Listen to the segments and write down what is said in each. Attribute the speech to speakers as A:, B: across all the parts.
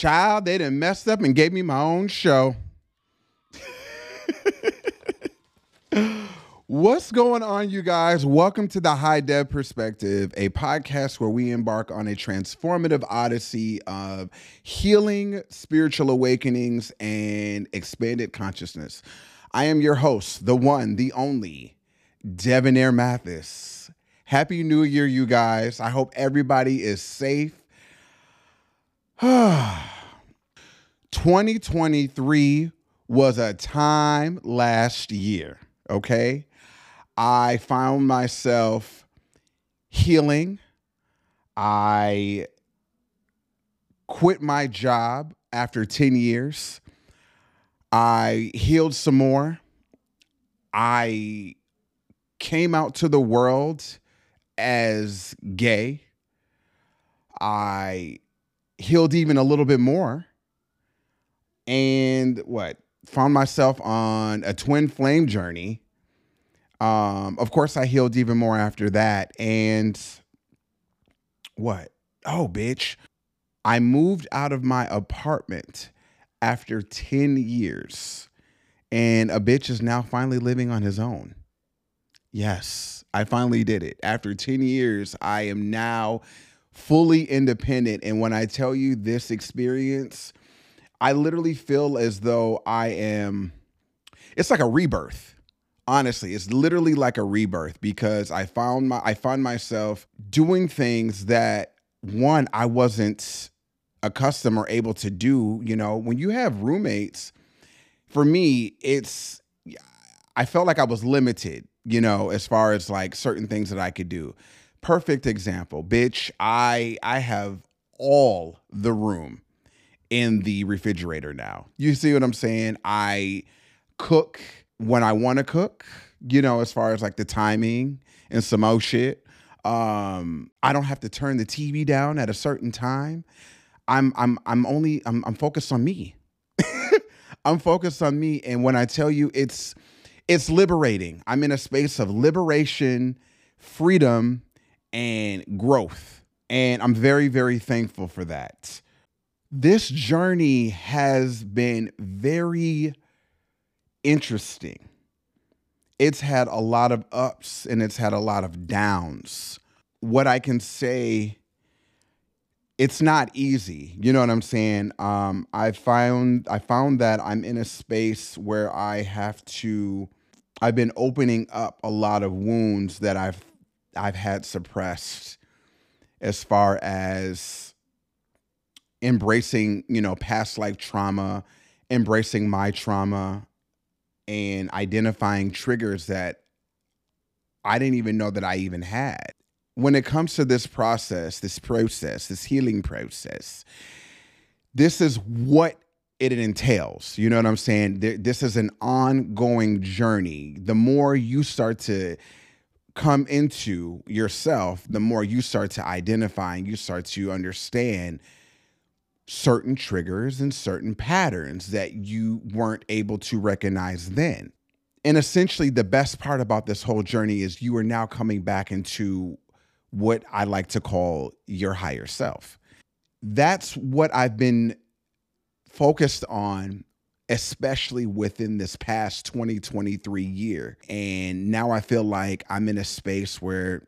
A: Child, they done messed up and gave me my own show. What's going on, you guys? Welcome to the High Dev Perspective, a podcast where we embark on a transformative odyssey of healing, spiritual awakenings, and expanded consciousness. I am your host, the one, the only, Devonair Mathis. Happy New Year, you guys. I hope everybody is safe. 2023 was a time last year, okay? I found myself healing. I quit my job after 10 years. I healed some more. I came out to the world as gay. I healed even a little bit more. And what? Found myself on a twin flame journey um, of course, I healed even more after that. And what? Oh, bitch. I moved out of my apartment after 10 years. And a bitch is now finally living on his own. Yes, I finally did it. After 10 years, I am now fully independent. And when I tell you this experience, I literally feel as though I am, it's like a rebirth. Honestly it's literally like a rebirth because i found my i find myself doing things that one i wasn't accustomed or able to do you know? When you have roommates for me it's i felt like i was limited you know as far as like certain things that i could do. Perfect example bitch i i have all the room in the refrigerator now you see what i'm saying i cook when I want to cook, you know, as far as like the timing and some old shit. Um, I don't have to turn the TV down at a certain time. I'm I'm I'm only I'm I'm focused on me. I'm focused on me. And when I tell you it's it's liberating. I'm in a space of liberation, freedom, and growth. And I'm very, very thankful for that. This journey has been very interesting. It's had a lot of ups and it's had a lot of downs. What I can say, it's not easy. You know what I'm saying? Um, I found I found that I'm in a space where I have to. I've been opening up a lot of wounds that I've I've had suppressed, as far as embracing, you know, past life trauma, embracing my trauma, and identifying triggers that I didn't even know that I even had. When it comes to this process, this process, this healing process, this is what it entails. You know what I'm saying? This is an ongoing journey. The more you start to come into yourself, the more you start to identify and you start to understand certain triggers and certain patterns that you weren't able to recognize then. And essentially, the best part about this whole journey is you are now coming back into what I like to call your higher self. That's what I've been focused on, especially within this past 2023 year. And now I feel like I'm in a space where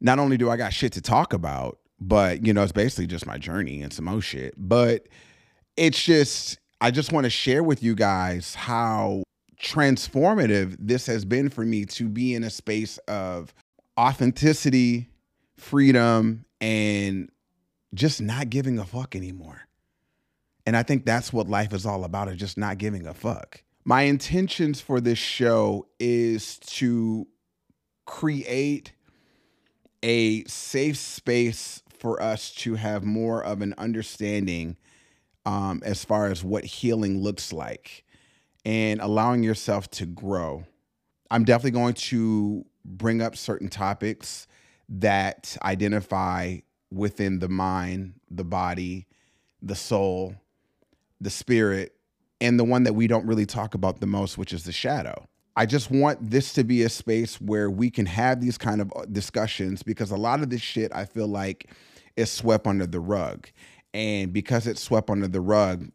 A: not only do I got shit to talk about, but you know, it's basically just my journey and some more shit. But it's just I just want to share with you guys how transformative this has been for me to be in a space of authenticity, freedom, and just not giving a fuck anymore. And I think that's what life is all about, is just not giving a fuck. My intentions for this show is to create a safe space for us to have more of an understanding um, as far as what healing looks like and allowing yourself to grow. I'm definitely going to bring up certain topics that identify within the mind, the body, the soul, the spirit, and the one that we don't really talk about the most, which is the shadow. I just want this to be a space where we can have these kind of uh, discussions because a lot of this shit I feel like is swept under the rug. And because it's swept under the rug,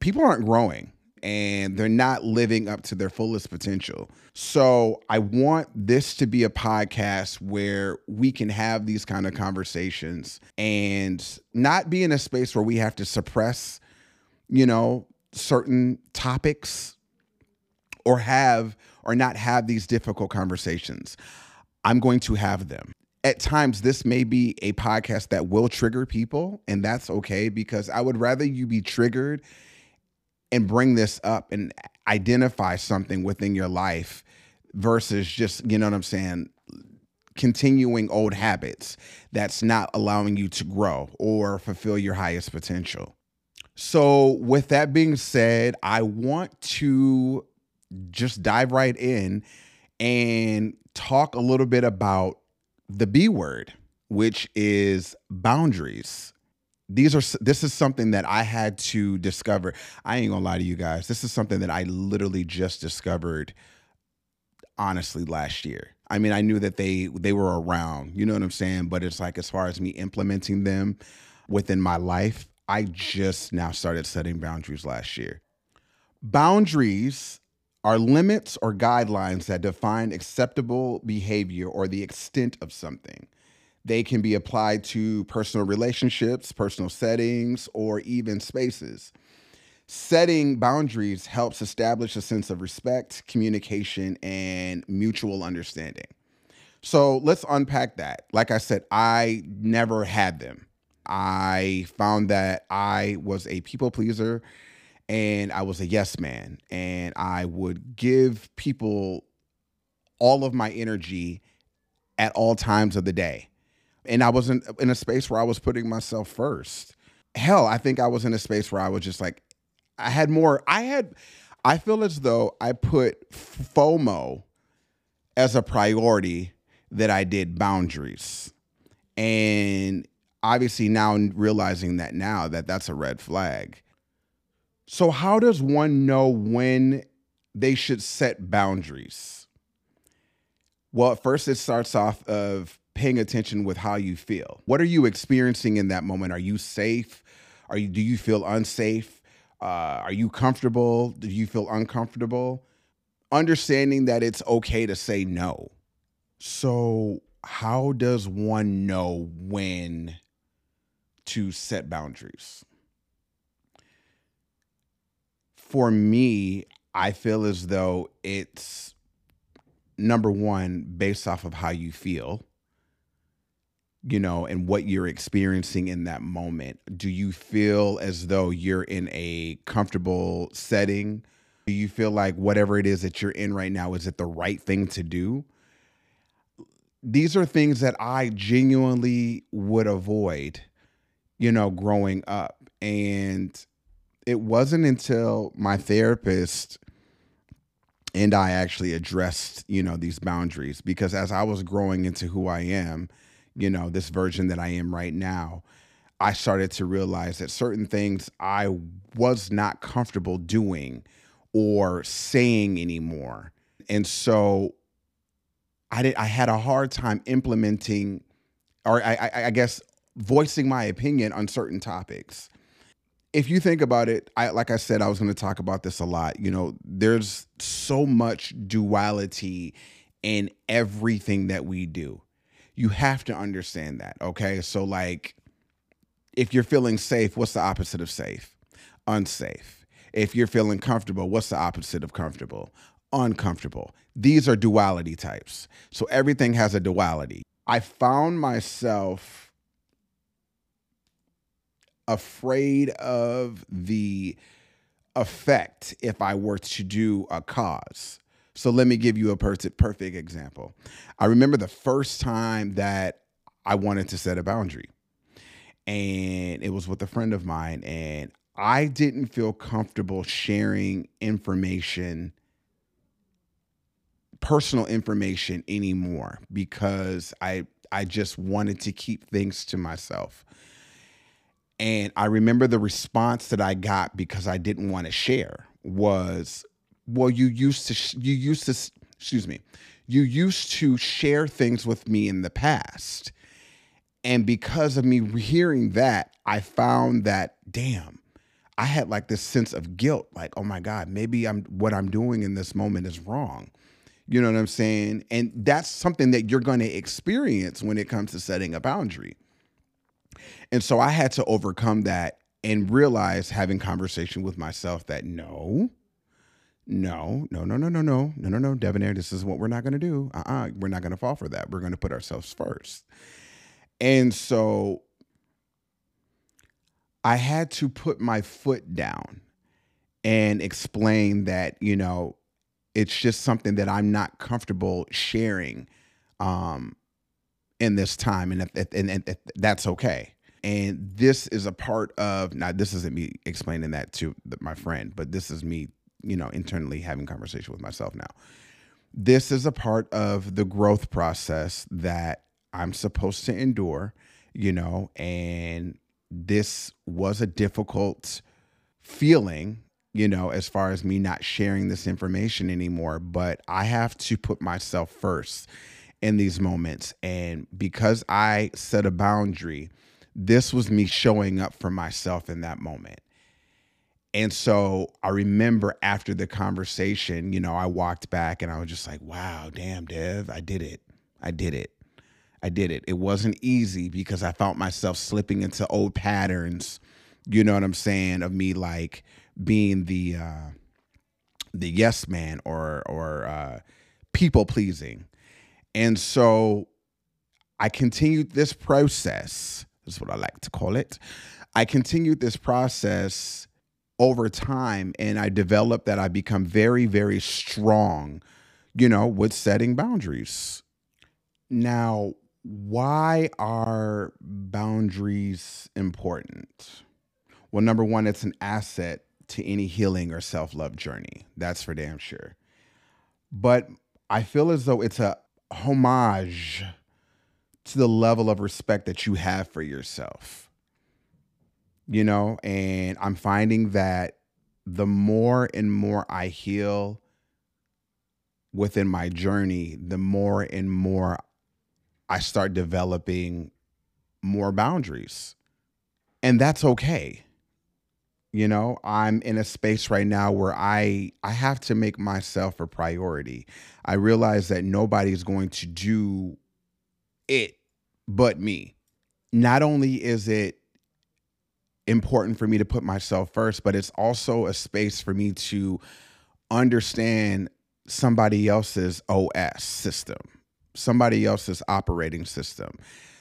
A: people aren't growing and they're not living up to their fullest potential. So I want this to be a podcast where we can have these kind of conversations and not be in a space where we have to suppress, you know, certain topics or have or not have these difficult conversations. I'm going to have them. At times, this may be a podcast that will trigger people, and that's okay because I would rather you be triggered and bring this up and identify something within your life versus just, you know what I'm saying, continuing old habits that's not allowing you to grow or fulfill your highest potential. So, with that being said, I want to just dive right in and talk a little bit about the B word, which is boundaries these are this is something that I had to discover. I ain't gonna lie to you guys. This is something that I literally just discovered honestly last year. I mean, I knew that they they were around, you know what I'm saying? But it's like as far as me implementing them within my life, I just now started setting boundaries last year. Boundaries are limits or guidelines that define acceptable behavior or the extent of something. They can be applied to personal relationships, personal settings, or even spaces. Setting boundaries helps establish a sense of respect, communication, and mutual understanding. So let's unpack that. Like I said, I never had them. I found that I was a people pleaser and I was a yes man. And I would give people all of my energy at all times of the day and I wasn't in a space where I was putting myself first. Hell, I think I was in a space where I was just like, I had more. I had, I feel as though I put FOMO as a priority that I did boundaries, and obviously now realizing that now that that's a red flag. So how does one know when they should set boundaries? Well, at first it starts off of paying attention with how you feel. What are you experiencing in that moment? Are you safe? Are you do you feel unsafe? Uh, are you comfortable? Do you feel uncomfortable? Understanding that it's okay to say no. So, how does one know when to set boundaries? For me, I feel as though it's number one, based off of how you feel you know, and what you're experiencing in that moment. Do you feel as though you're in a comfortable setting? Do you feel like whatever it is that you're in right now is it the right thing to do? These are things that I genuinely would avoid, you know, growing up. And it wasn't until my therapist and I actually addressed, you know, these boundaries because as I was growing into who I am, you know, this version that I am right now, I started to realize that certain things I was not comfortable doing or saying anymore. And so I did I had a hard time implementing or I, I, I guess voicing my opinion on certain topics. If you think about it, I like I said, I was going to talk about this a lot. You know, there's so much duality in everything that we do you have to understand that. Okay. So, like, if you're feeling safe, what's the opposite of safe? Unsafe. If you're feeling comfortable, what's the opposite of comfortable? Uncomfortable. These are duality types. So, everything has a duality. I found myself afraid of the effect if I were to do a cause. So let me give you a perfect example. I remember the first time that I wanted to set a boundary, and it was with a friend of mine, and I didn't feel comfortable sharing information, personal information anymore because I I just wanted to keep things to myself. And I remember the response that I got because I didn't want to share was well you used to you used to excuse me you used to share things with me in the past And because of me hearing that, I found that, damn, I had like this sense of guilt, like, oh my God, maybe I'm what I'm doing in this moment is wrong. You know what I'm saying? And that's something that you're going to experience when it comes to setting a boundary. And so I had to overcome that and realize having conversation with myself that no, no, no, no, no, no, no, no, no, no, Debonair, this is what we're not going to do. Uh-uh, we're not going to fall for that. We're going to put ourselves first. And so I had to put my foot down and explain that, you know, it's just something that I'm not comfortable sharing um, in this time. And, and, and, and that's okay. And this is a part of, now, this isn't me explaining that to my friend, but this is me, you know, internally having conversation with myself now. This is a part of the growth process that I'm supposed to endure, you know, and this was a difficult feeling, you know, as far as me not sharing this information anymore, but I have to put myself first in these moments. And because I set a boundary, this was me showing up for myself in that moment. And so I remember after the conversation, you know, I walked back and I was just like, wow, damn, Dev, I did it. I did it. I did it. It wasn't easy because I found myself slipping into old patterns, you know what I'm saying, of me like being the uh the yes man or or uh people pleasing. And so I continued this process. Is what I like to call it. I continued this process over time and I developed that I become very, very strong, you know, with setting boundaries. Now, why are boundaries important? Well, number one, it's an asset to any healing or self love journey. That's for damn sure. But I feel as though it's a homage to the level of respect that you have for yourself. You know, and I'm finding that the more and more I heal within my journey, the more and more I start developing more boundaries. And that's okay. You know, I'm in a space right now where I I have to make myself a priority. I realize that nobody's going to do it but me. Not only is it important for me to put myself first, but it's also a space for me to understand somebody else's OS system somebody else's operating system.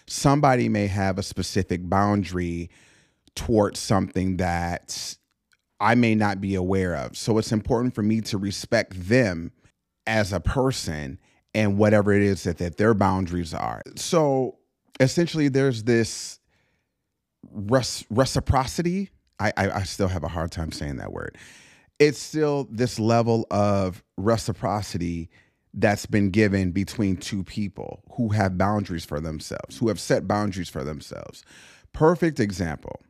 A: Somebody may have a specific boundary towards something that I may not be aware of. So it's important for me to respect them as a person and whatever it is that, that their boundaries are. So essentially, there's this res- reciprocity. I, I, I still have a hard time saying that word. It's still this level of reciprocity that's been given between two people who have boundaries for themselves, who have set boundaries for themselves. Perfect example.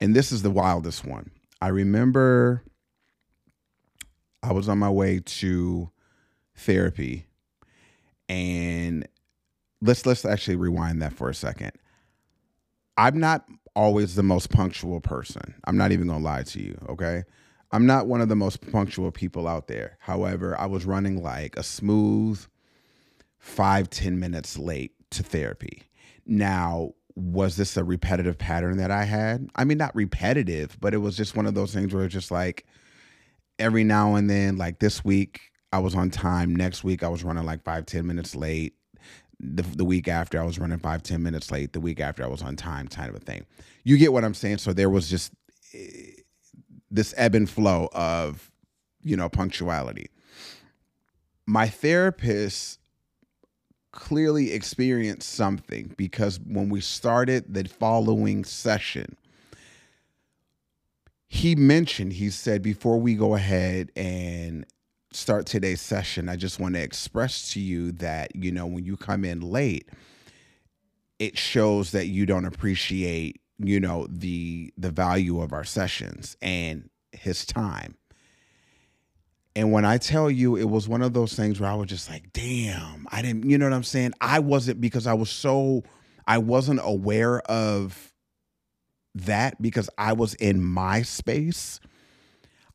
A: And this is the wildest one. I remember I was on my way to therapy and let's let's actually rewind that for a second. I'm not always the most punctual person. I'm not even going to lie to you, okay? I'm not one of the most punctual people out there. However, I was running like a smooth five ten minutes late to therapy. Now, was this a repetitive pattern that I had? I mean, not repetitive, but it was just one of those things where it's just like every now and then, like this week, I was on time. Next week, I was running like five ten minutes late. The, the week after, I was running five ten minutes late. The week after, I was on time, kind of a thing. You get what I'm saying? So there was just eh, this ebb and flow of, you know, punctuality. My therapist clearly experienced something because when we started the following session, he mentioned, he said, before we go ahead and start today's session, I just want to express to you that, you know, when you come in late, it shows that you don't appreciate you know the the value of our sessions and his time and when i tell you it was one of those things where i was just like damn i didn't you know what i'm saying i wasn't because i was so I wasn't aware of that because I was in my space.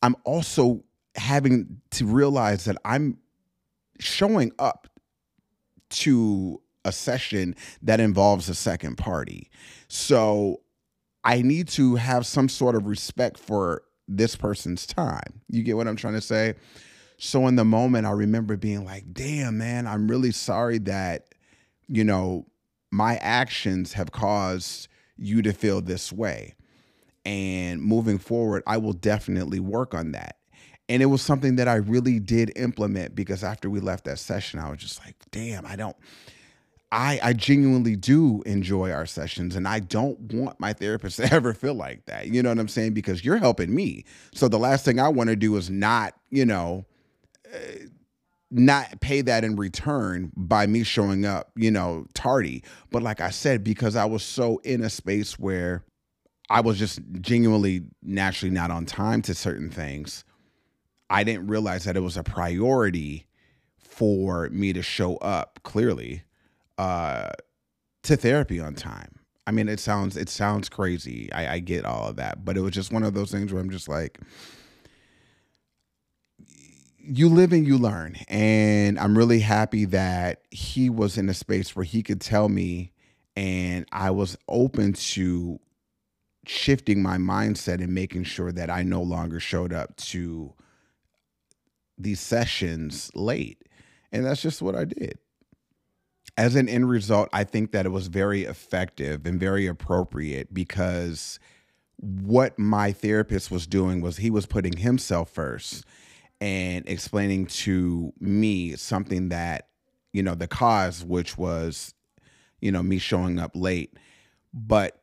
A: I'm also having to realize that I'm showing up to a session that involves a second party. So I need to have some sort of respect for this person's time. You get what I'm trying to say? So in the moment, I remember being like, damn, man, I'm really sorry that, you know, my actions have caused you to feel this way. And moving forward, I will definitely work on that. And it was something that I really did implement because after we left that session, I was just like, damn, I don't. I, I genuinely do enjoy our sessions and I don't want my therapist to ever feel like that. You know what I'm saying? Because you're helping me. So the last thing I want to do is not, you know, uh, not pay that in return by me showing up, you know, tardy. But like I said, because I was so in a space where I was just genuinely naturally not on time to certain things, I didn't realize that it was a priority for me to show up clearly uh, to therapy on time. I mean, it sounds it sounds crazy. I, I get all of that, but it was just one of those things where I'm just like, you live and you learn. And I'm really happy that he was in a space where he could tell me, and I was open to shifting my mindset and making sure that I no longer showed up to these sessions late. And that's just what I did. As an end result, I think that it was very effective and very appropriate because what my therapist was doing was he was putting himself first and explaining to me something that, you know, the cause, which was, you know, me showing up late. But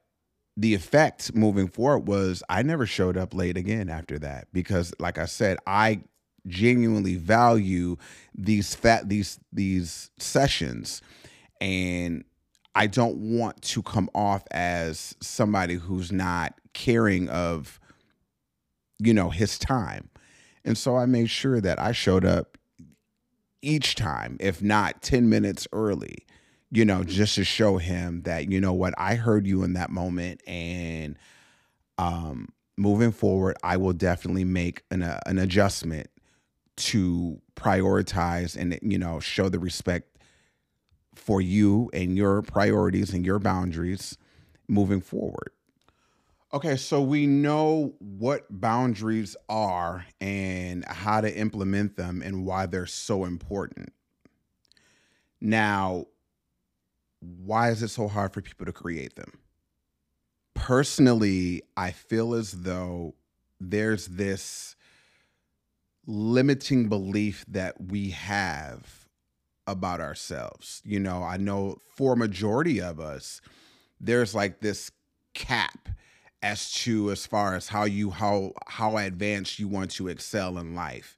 A: the effect moving forward was I never showed up late again after that because, like I said, I genuinely value these fat these these sessions and I don't want to come off as somebody who's not caring of you know his time and so I made sure that I showed up each time, if not 10 minutes early, you know, just to show him that, you know what, I heard you in that moment. And um, moving forward, I will definitely make an, uh, an adjustment to prioritize and, you know, show the respect for you and your priorities and your boundaries moving forward. Okay, so we know what boundaries are and how to implement them and why they're so important. Now, why is it so hard for people to create them? Personally, I feel as though there's this limiting belief that we have about ourselves. You know, I know for a majority of us, there's like this cap as to as far as how you how how advanced you want to excel in life.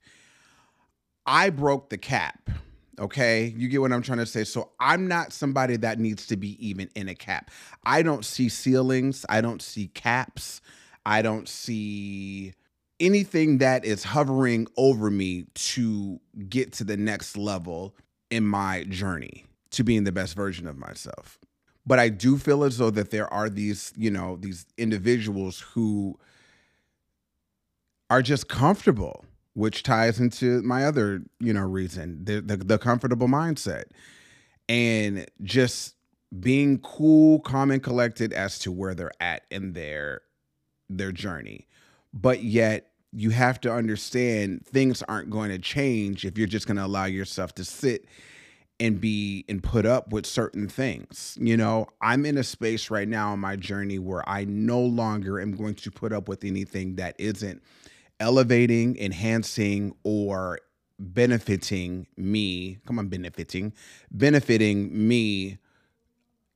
A: I broke the cap. Okay, you get what I'm trying to say. So I'm not somebody that needs to be even in a cap. I don't see ceilings. I don't see caps. I don't see anything that is hovering over me to get to the next level in my journey to being the best version of myself. But I do feel as though that there are these, you know, these individuals who are just comfortable, which ties into my other, you know, reason, the the, the comfortable mindset. And just being cool, calm, and collected as to where they're at in their their journey. But yet you have to understand things aren't going to change if you're just going to allow yourself to sit and be and put up with certain things. You know, I'm in a space right now in my journey where I no longer am going to put up with anything that isn't elevating, enhancing, or benefiting me. Come on, benefiting, benefiting me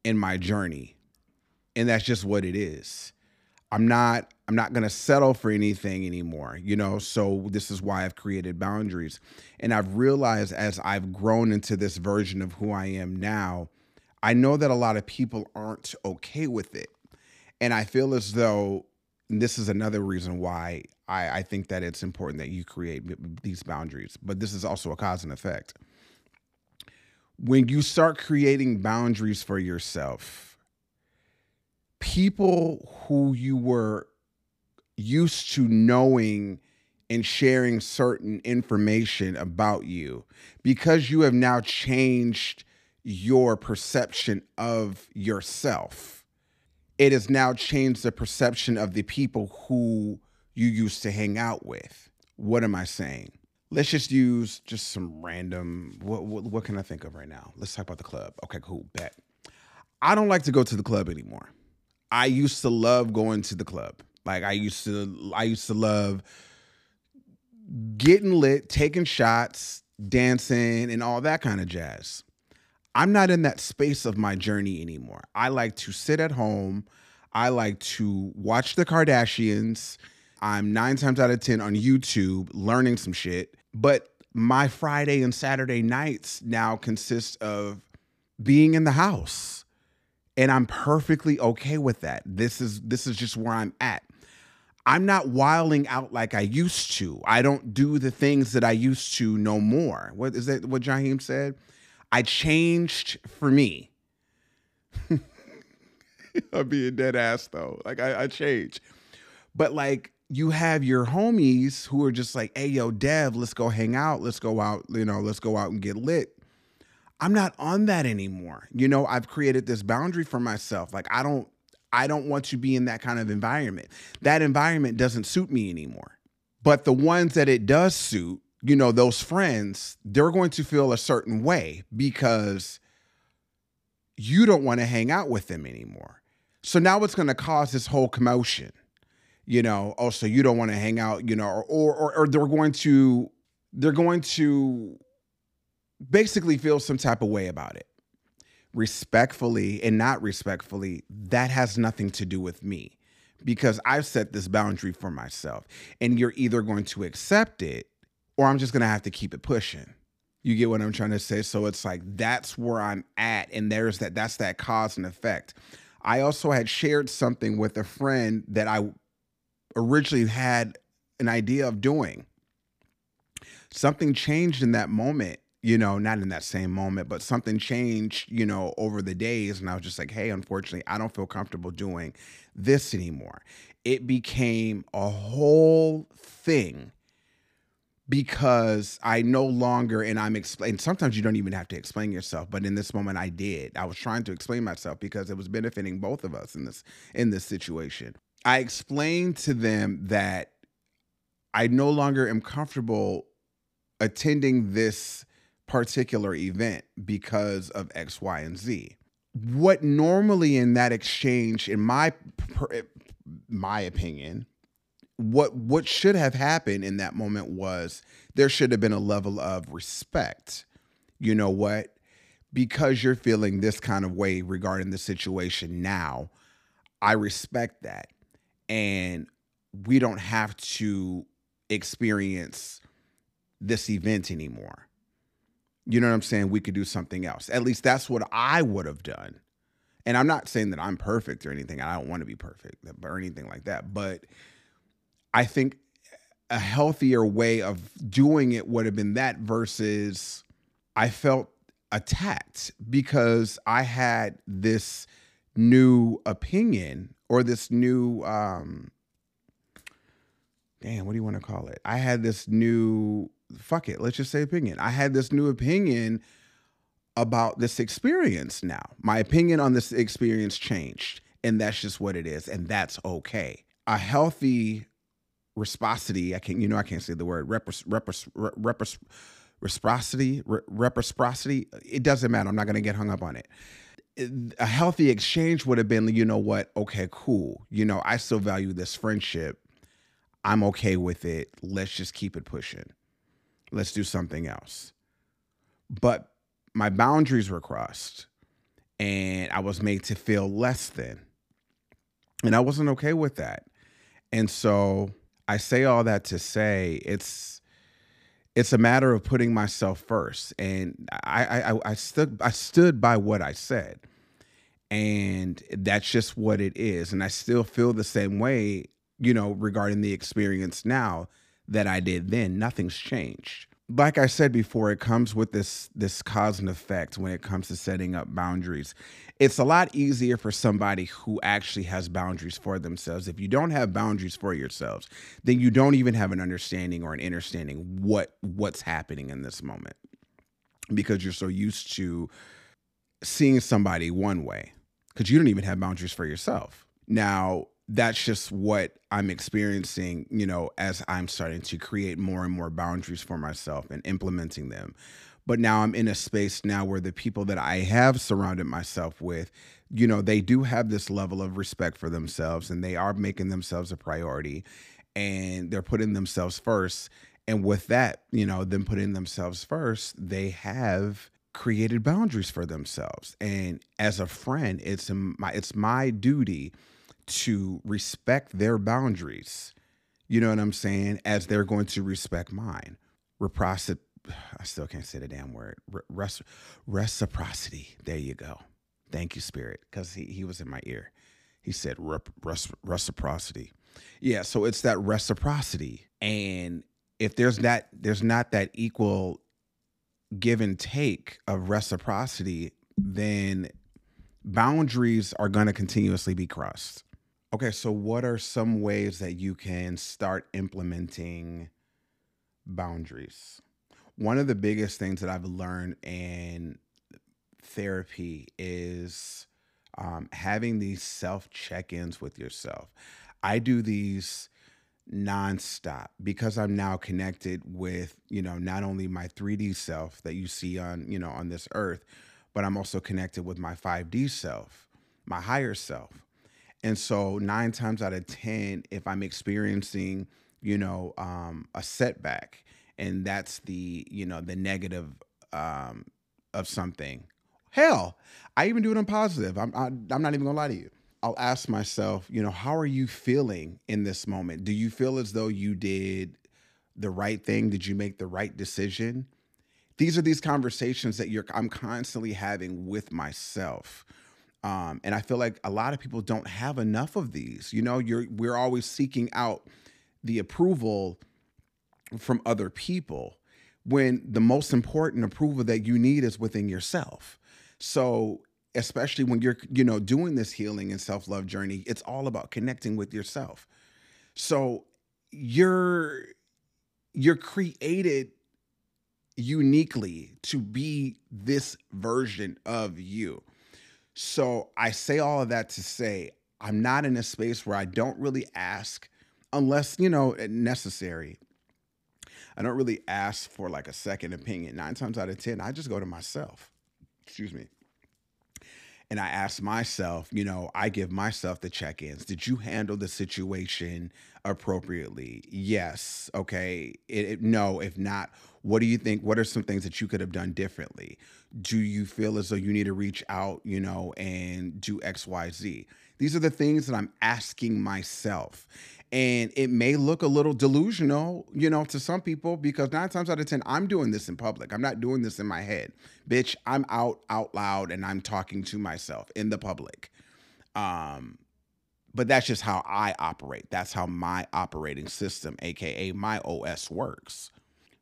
A: in my journey. And that's just what it is. I'm not I'm not going to settle for anything anymore, you know? So this is why I've created boundaries. And I've realized as I've grown into this version of who I am now, I know that a lot of people aren't okay with it. And I feel as though this is another reason why I, I think that it's important that you create these boundaries. But this is also a cause and effect. When you start creating boundaries for yourself, people who you were used to knowing and sharing certain information about you because you have now changed your perception of yourself. It has now changed the perception of the people who you used to hang out with. What am I saying? Let's just use just some random. What, what, what can I think of right now? Let's talk about the club. Okay, cool. Bet. I don't like to go to the club anymore. I used to love going to the club. Like I used to I used to love getting lit, taking shots, dancing and all that kind of jazz. I'm not in that space of my journey anymore. I like to sit at home. I like to watch the Kardashians. I'm 9 times out of 10 on YouTube learning some shit, but my Friday and Saturday nights now consist of being in the house. And I'm perfectly okay with that. This is this is just where I'm at. I'm not wiling out like I used to. I don't do the things that I used to no more. What is that what Jaheim said? I changed for me. I'm being dead ass though. Like I, I changed. But like you have your homies who are just like, hey yo, Dev, let's go hang out. Let's go out, you know, let's go out and get lit. I'm not on that anymore. You know, I've created this boundary for myself. Like I don't I don't want to be in that kind of environment. That environment doesn't suit me anymore. But the ones that it does suit, you know, those friends, they're going to feel a certain way because you don't want to hang out with them anymore. So now it's going to cause this whole commotion. You know, oh, so you don't want to hang out, you know, or, or or they're going to they're going to basically feel some type of way about it respectfully and not respectfully, that has nothing to do with me because I've set this boundary for myself. And you're either going to accept it or I'm just going to have to keep it pushing. You get what I'm trying to say? So it's like that's where I'm at. And there's that, that's that cause and effect. I also had shared something with a friend that I originally had an idea of doing. Something changed in that moment you know, not in that same moment, but something changed, you know, over the days. And I was just like, hey, unfortunately, I don't feel comfortable doing this anymore. It became a whole thing because I no longer, and I'm explaining, sometimes you don't even have to explain yourself, but in this moment I did. I was trying to explain myself because it was benefiting both of us in this in this situation. I explained to them that I no longer am comfortable attending this particular event because of X, Y, and Z. What normally in that exchange, in my eh, my opinion, what what should have happened in that moment was there should have been a level of respect. You know what? Because you're feeling this kind of way regarding the situation now, I respect that. And we don't have to experience this event anymore. You know what I'm saying? We could do something else. At least that's what I would have done. And I'm not saying that I'm perfect or anything. I don't want to be perfect or anything like that. But I think a healthier way of doing it would have been that versus I felt attacked because I had this new opinion or this new um damn, what do you want to call it? I had this new fuck it, let's just say opinion. I had this new opinion about this experience now. My opinion on this experience changed, and that's just what it is, and that's okay. A healthy reciprocity, I can't, you know, I can't say the word reciprocity, reciprocity. It doesn't matter. I'm not going to get hung up on it. A healthy exchange would have been, you know what? Okay, cool. You know, I still value this friendship. I'm okay with it. Let's just keep it pushing let's do something else. But my boundaries were crossed and I was made to feel less than. And I wasn't okay with that. And so I say all that to say it's it's a matter of putting myself first. And I I, I stood I stood by what I said. And that's just what it is. And I still feel the same way, you know, regarding the experience now that I did then. Nothing's changed. like I said before, it comes with this this cause and effect when it comes to setting up boundaries. It's a lot easier for somebody who actually has boundaries for themselves. If you don't have boundaries for yourselves, then you don't even have an understanding or an understanding what what's happening in this moment because you're so used to seeing somebody one way because you don't even have boundaries for yourself. Now, that's just what I'm experiencing, you know, as I'm starting to create more and more boundaries for myself and implementing them. But now I'm in a space now where the people that I have surrounded myself with, you know, they do have this level of respect for themselves and they are making themselves a priority and they're putting themselves first. And with that, you know, them putting themselves first, they have created boundaries for themselves. And as a friend, it's my it's my duty to respect their boundaries. You know what I'm saying? As they're going to respect mine. Reciprocity. I still can't say the damn word. reciprocity. There you go. Thank you, Spirit, because he, he was in my ear. He said reciprocity. Yeah, so it's that reciprocity. And if there's that, there's not that equal give and take of reciprocity, then boundaries are going to continuously be crossed. Okay, so what are some ways that you can start implementing boundaries? One of the biggest things that I've learned in therapy is um, having these self check ins with yourself. I do these nonstop because I'm now connected with, you know, not only my 3D self that you see on, you know, on this earth, but I'm also connected with my 5D self, my higher self. And so nine times out of 10, if I'm experiencing, you know, um, a setback and that's the, you know, the negative um, of something, hell, I even do it on positive. I'm, I, am i am not even gonna lie to you. I'll ask myself, you know, how are you feeling in this moment? Do you feel as though you did the right thing? Did you make the right decision? These are these conversations that you're I'm constantly having with myself um, and I feel like a lot of people don't have enough of these. You know, you're we're always seeking out the approval from other people when the most important approval that you need is within yourself. So especially when you're you know doing this healing and self-love journey it's all about connecting with yourself so you're you're created uniquely to be this version of you so I say all of that to say I'm not in a space where I don't really ask unless, you know, eh, necessary. I don't really ask for like a second opinion. Nine times out of 10, I just go to myself. Excuse me. And I ask myself, you know, I give myself the check ins. Did you handle the situation appropriately? Yes. Okay. It, it, no. If not, what do you think? What are some things that you could have done differently? Do you feel as though you need to reach out, you know, and do X, Y, Z? These are the things that I'm asking myself. And it may look a little delusional, you know, to some people because nine times out of 10, I'm doing this in public. I'm not doing this in my head. Bitch, I'm out out loud and I'm talking to myself in the public. Um, but that's just how I operate. That's how my operating system, aka my OS, works.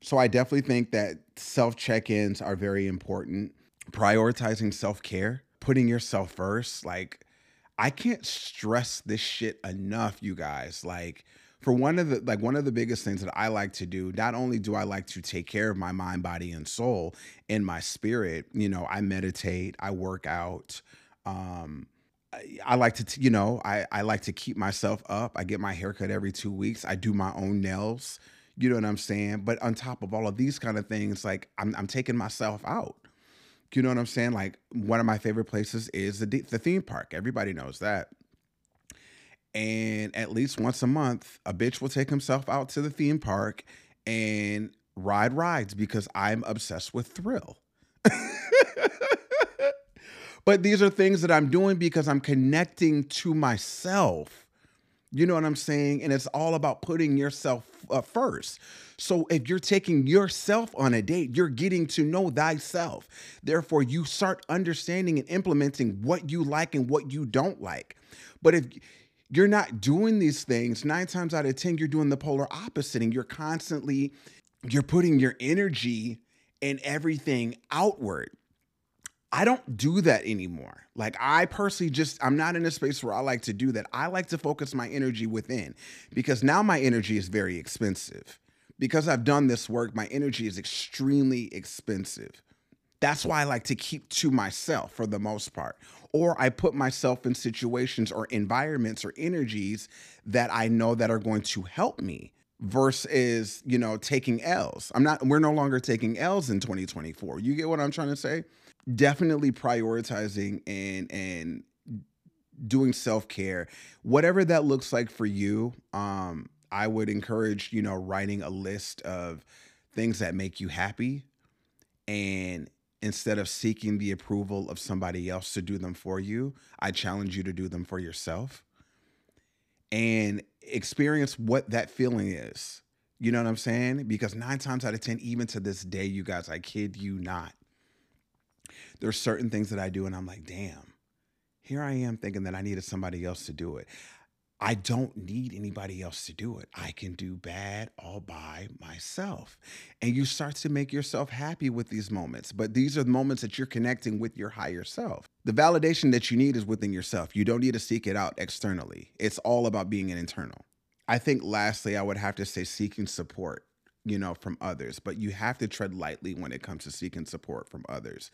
A: So I definitely think that self check ins are very important. Prioritizing self care, putting yourself first. Like, I can't stress this shit enough, you guys. Like, for one of the like one of the biggest things that I like to do, not only do I like to take care of my mind, body, and soul and my spirit, you know, I meditate, I work out, um, I, like to, you know, I, I like to keep myself up. I get my haircut every two weeks. I do my own nails. You know what I'm saying? But on top of all of these kind of things, like I'm, I'm taking myself out. You know what I'm saying? Like one of my favorite places is the the theme park. Everybody knows that. And at least once a month, a bitch will take himself out to the theme park and ride rides because I'm obsessed with thrill. but these are things that I'm doing because I'm connecting to myself. You know what I'm saying? And it's all about putting yourself uh, first. So if you're taking yourself on a date, you're getting to know thyself. Therefore, you start understanding and implementing what you like and what you don't like. But if you're not doing these things, nine times out of 10, you're doing the polar opposite and you're constantly you're putting your energy and everything outward. I don't do that anymore. Like I personally just I'm not in a space where I like to do that. I like to focus my energy within because now my energy is very expensive. Because I've done this work, my energy is extremely expensive. That's why I like to keep to myself for the most part. Or I put myself in situations or environments or energies that I know that are going to help me versus, you know, taking L's. I'm not we're no longer taking L's in 2024. You get what I'm trying to say? Definitely prioritizing and and doing self-care. Whatever that looks like for you um i would encourage you know writing a list of things that make you happy and instead of seeking the approval of somebody else to do them for you i challenge you to do them for yourself and experience what that feeling is. You know what i'm saying? Because 9 times out of 10 even to this day you guys i kid you not there's certain things that I do and I'm like, damn, here I am thinking that I needed somebody else to do it. I don't need anybody else to do it. I can do bad all by myself. And you start to make yourself happy with these moments. But these are the moments that you're connecting with your higher self. The validation that you need is within yourself. You don't need to seek it out externally. It's all about being an internal. I think lastly, I would have to say seeking support you know, from others. But you have to tread lightly when it comes to seeking support from others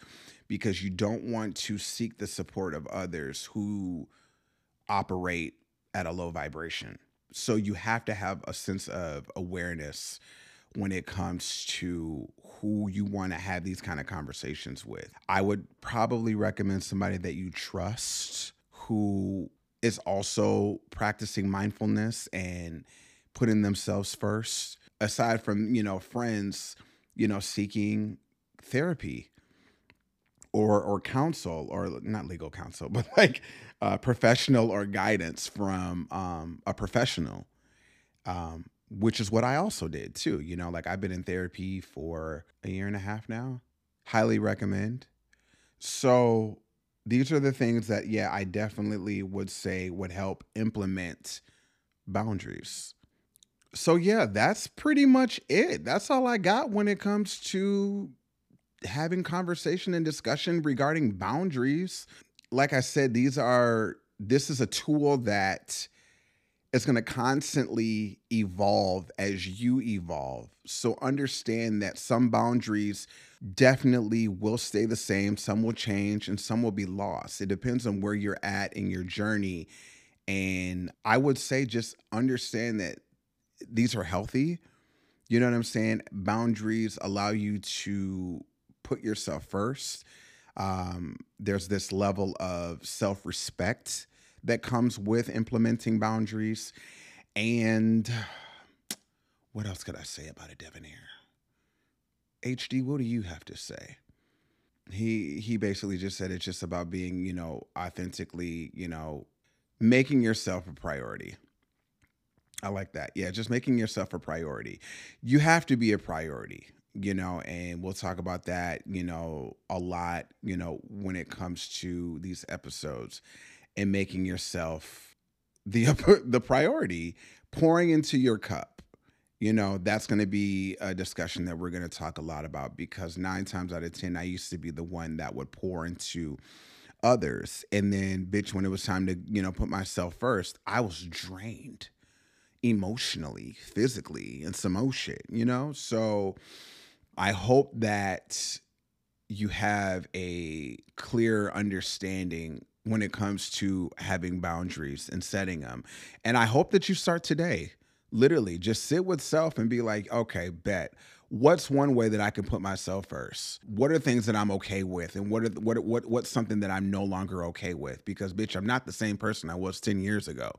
A: because you don't want to seek the support of others who operate at a low vibration. So you have to have a sense of awareness when it comes to who you want to have these kind of conversations with. I would probably recommend somebody that you trust who is also practicing mindfulness and putting themselves first aside from you know friends you know seeking therapy or or counsel or not legal counsel but like uh, professional or guidance from um, a professional um, which is what i also did too you know like i've been in therapy for a year and a half now. Highly recommend. So these are the things that yeah i definitely would say would help implement boundaries so yeah, that's pretty much it. That's all I got when it comes to having conversation and discussion regarding boundaries. Like I said, these are this is a tool that is going to constantly evolve as you evolve. So understand that some boundaries definitely will stay the same, some will change, and some will be lost. It depends on where you're at in your journey. And I would say just understand that these are healthy. You know what I'm saying? Boundaries allow you to put yourself first. Um, there's this level of self respect that comes with implementing boundaries. And what else could I say about a debonair? HD, what do you have to say? He he basically just said it's just about being, you know, authentically, you know, making yourself a priority. I like that. Yeah, just making yourself a priority. You have to be a priority, you know, and we'll talk about that, you know, a lot, you know, when it comes to these episodes and making yourself the the priority, pouring into your cup. You know, that's going to be a discussion that we're going to talk a lot about because 9 times out of 10 I used to be the one that would pour into others and then bitch when it was time to, you know, put myself first, I was drained emotionally, physically, and some more shit, you know? So I hope that you have a clear understanding when it comes to having boundaries and setting them. And I hope that you start today. Literally, just sit with self and be like, okay, bet. What's one way that I can put myself first? What are things that I'm okay with, and what are what what what's something that I'm no longer okay with? Because bitch, I'm not the same person I was ten years ago.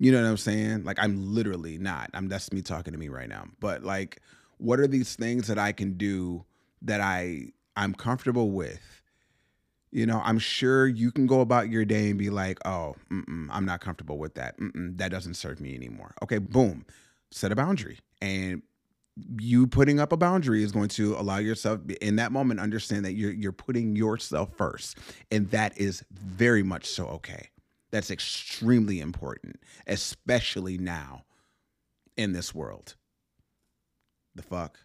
A: You know what I'm saying? Like I'm literally not. I'm that's me talking to me right now. But like what are these things that I can do that I I'm comfortable with? You know, I'm sure you can go about your day and be like, "Oh, I'm not comfortable with that. Mm-mm, that doesn't serve me anymore." Okay, boom, set a boundary, and you putting up a boundary is going to allow yourself in that moment understand that you're you're putting yourself first, and that is very much so okay. That's extremely important, especially now in this world. The fuck?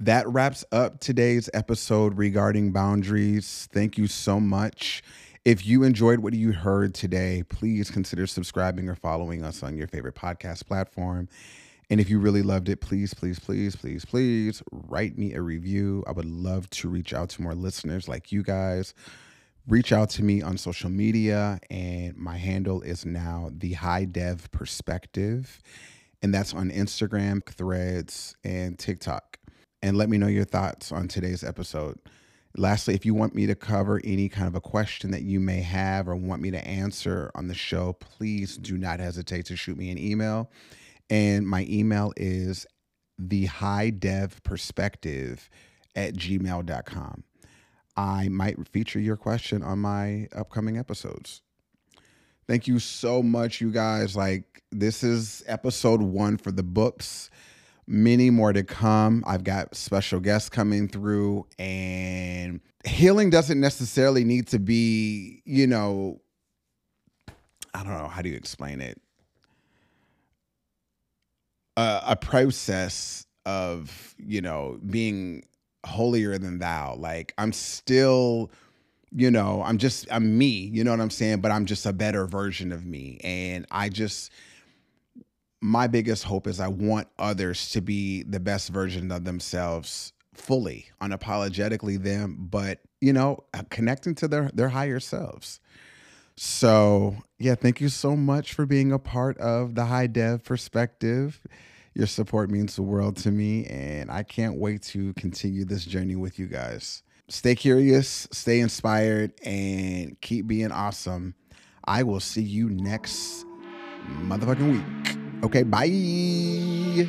A: That wraps up today's episode regarding boundaries. Thank you so much. If you enjoyed what you heard today, please consider subscribing or following us on your favorite podcast platform. And if you really loved it, please, please, please, please, please write me a review. I would love to reach out to more listeners like you guys. Reach out to me on social media, and my handle is now the High Dev Perspective, and that's on Instagram, Threads, and TikTok and let me know your thoughts on today's episode. Lastly, if you want me to cover any kind of a question that you may have or want me to answer on the show, please do not hesitate to shoot me an email. And my email is the high dev perspective at gmail.com. I might feature your question on my upcoming episodes. Thank you so much, you guys. Like, this is episode one for the books many more to come. I've got special guests coming through, and healing doesn't necessarily need to be, you know, I don't know, how do you explain it? Uh, a process of, you know, being holier than thou. Like, I'm still you know i'm just i'm me you know what i'm saying but i'm just a better version of me and i just my biggest hope is I want others to be the best version of themselves fully, unapologetically them, but you know, uh, connecting to their their higher selves. So, yeah, thank you so much for being a part of the High Dev perspective. Your support means the world to me, and I can't wait to continue this journey with you guys. Stay curious, stay inspired, and keep being awesome. I will see you next motherfucking week. Okay, bye.